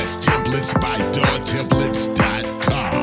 Templates by DawTemplates.com.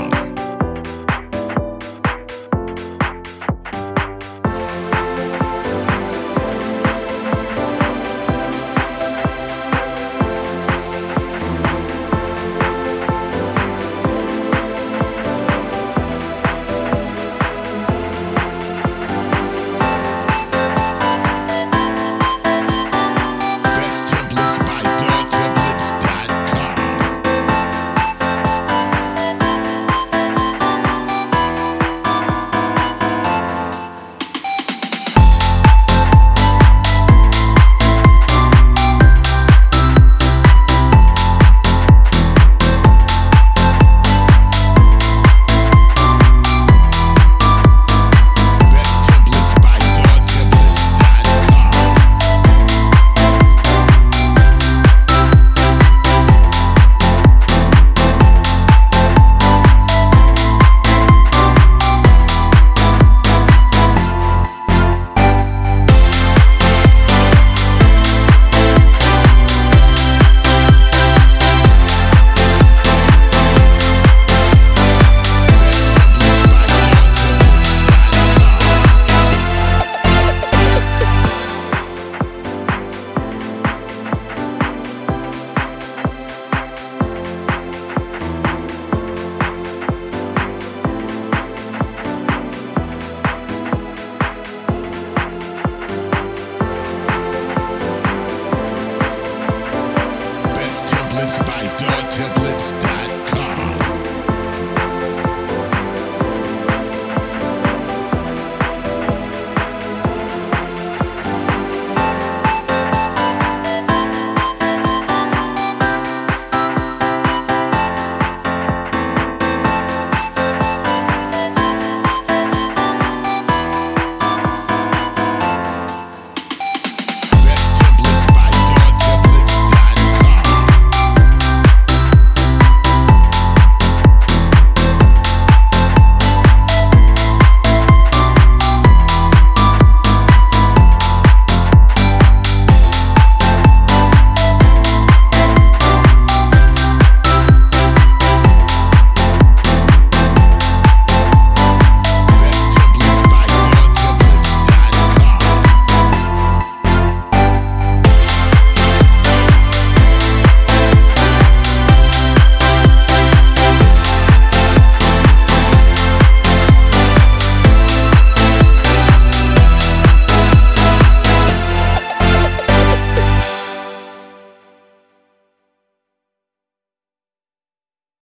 by dogtemplates.com.